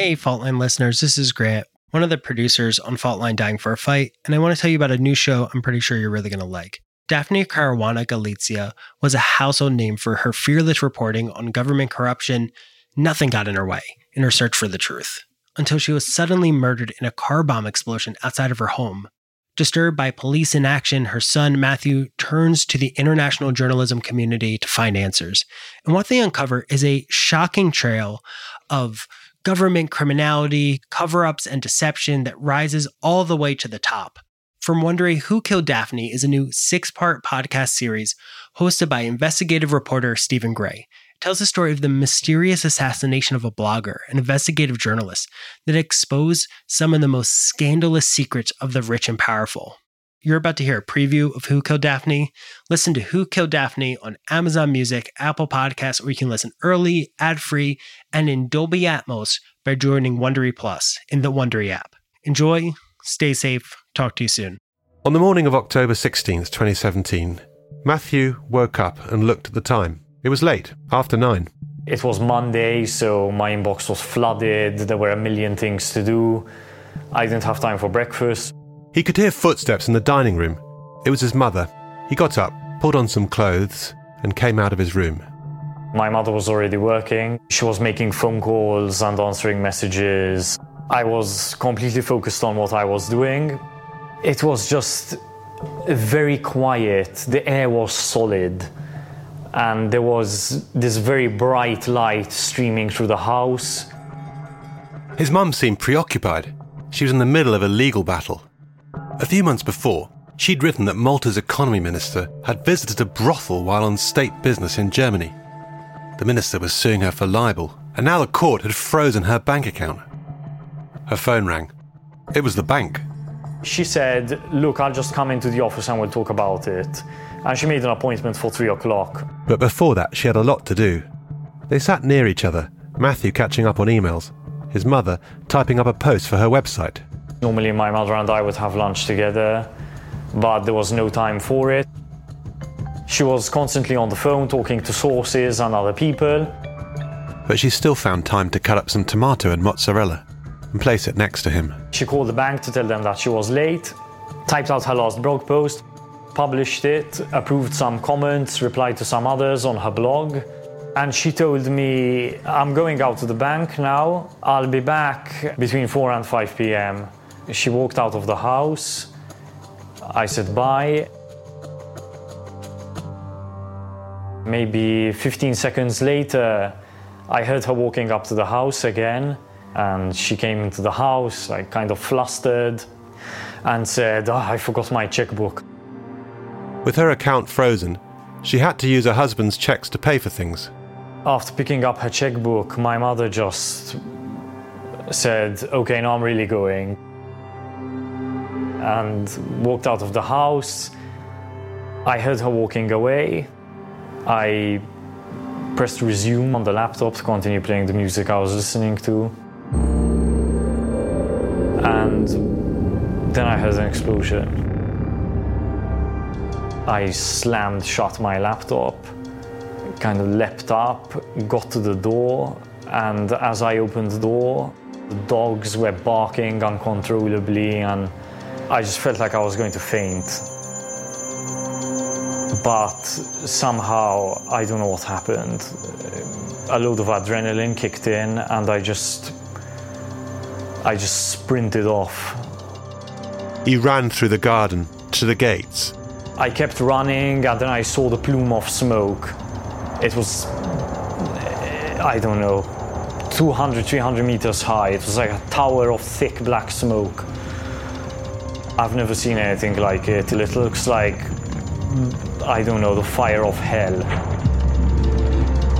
Hey, Faultline listeners, this is Grant, one of the producers on Faultline Dying for a Fight, and I want to tell you about a new show I'm pretty sure you're really going to like. Daphne Caruana Galizia was a household name for her fearless reporting on government corruption. Nothing got in her way in her search for the truth until she was suddenly murdered in a car bomb explosion outside of her home. Disturbed by police inaction, her son Matthew turns to the international journalism community to find answers. And what they uncover is a shocking trail of government criminality, cover ups, and deception that rises all the way to the top. From Wondery Who Killed Daphne is a new six part podcast series hosted by investigative reporter Stephen Grey. It tells the story of the mysterious assassination of a blogger, an investigative journalist, that exposed some of the most scandalous secrets of the rich and powerful. You're about to hear a preview of Who Killed Daphne. Listen to Who Killed Daphne on Amazon Music, Apple Podcasts, or you can listen early, ad free, and in Dolby Atmos by joining Wondery Plus in the Wondery app. Enjoy, stay safe, talk to you soon. On the morning of October 16th, 2017, Matthew woke up and looked at the time. It was late, after nine. It was Monday, so my inbox was flooded. There were a million things to do. I didn't have time for breakfast. He could hear footsteps in the dining room. It was his mother. He got up, pulled on some clothes, and came out of his room. My mother was already working. She was making phone calls and answering messages. I was completely focused on what I was doing. It was just very quiet. The air was solid. And there was this very bright light streaming through the house. His mum seemed preoccupied. She was in the middle of a legal battle. A few months before, she'd written that Malta's economy minister had visited a brothel while on state business in Germany. The minister was suing her for libel, and now the court had frozen her bank account. Her phone rang. It was the bank. She said, Look, I'll just come into the office and we'll talk about it. And she made an appointment for three o'clock. But before that, she had a lot to do. They sat near each other, Matthew catching up on emails, his mother typing up a post for her website. Normally, my mother and I would have lunch together, but there was no time for it. She was constantly on the phone talking to sources and other people. But she still found time to cut up some tomato and mozzarella and place it next to him. She called the bank to tell them that she was late, typed out her last blog post, published it, approved some comments, replied to some others on her blog. And she told me, I'm going out to the bank now. I'll be back between 4 and 5 p.m. She walked out of the house. I said bye. Maybe 15 seconds later, I heard her walking up to the house again, and she came into the house, like kind of flustered, and said, oh, I forgot my checkbook. With her account frozen, she had to use her husband's checks to pay for things. After picking up her checkbook, my mother just said, Okay, now I'm really going and walked out of the house. I heard her walking away. I pressed resume on the laptop to continue playing the music I was listening to. And then I heard an explosion. I slammed shut my laptop, kind of leapt up, got to the door, and as I opened the door, the dogs were barking uncontrollably and I just felt like I was going to faint. But somehow, I don't know what happened. A load of adrenaline kicked in, and I just. I just sprinted off. He ran through the garden to the gates. I kept running, and then I saw the plume of smoke. It was. I don't know. 200, 300 meters high. It was like a tower of thick black smoke. I've never seen anything like it. It looks like, I don't know, the fire of hell.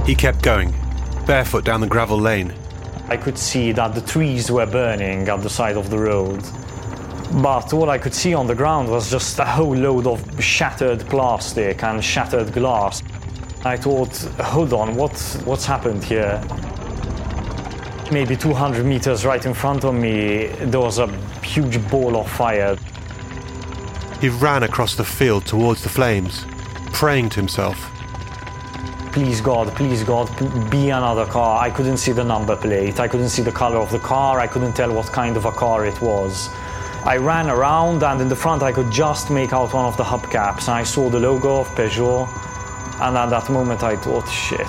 He kept going, barefoot down the gravel lane. I could see that the trees were burning at the side of the road. But all I could see on the ground was just a whole load of shattered plastic and shattered glass. I thought, hold on, what, what's happened here? Maybe 200 meters right in front of me, there was a huge ball of fire. He ran across the field towards the flames, praying to himself. please God, please God, be another car. I couldn't see the number plate, I couldn't see the color of the car, I couldn't tell what kind of a car it was. I ran around and in the front I could just make out one of the hubcaps and I saw the logo of Peugeot and at that moment I thought, shit,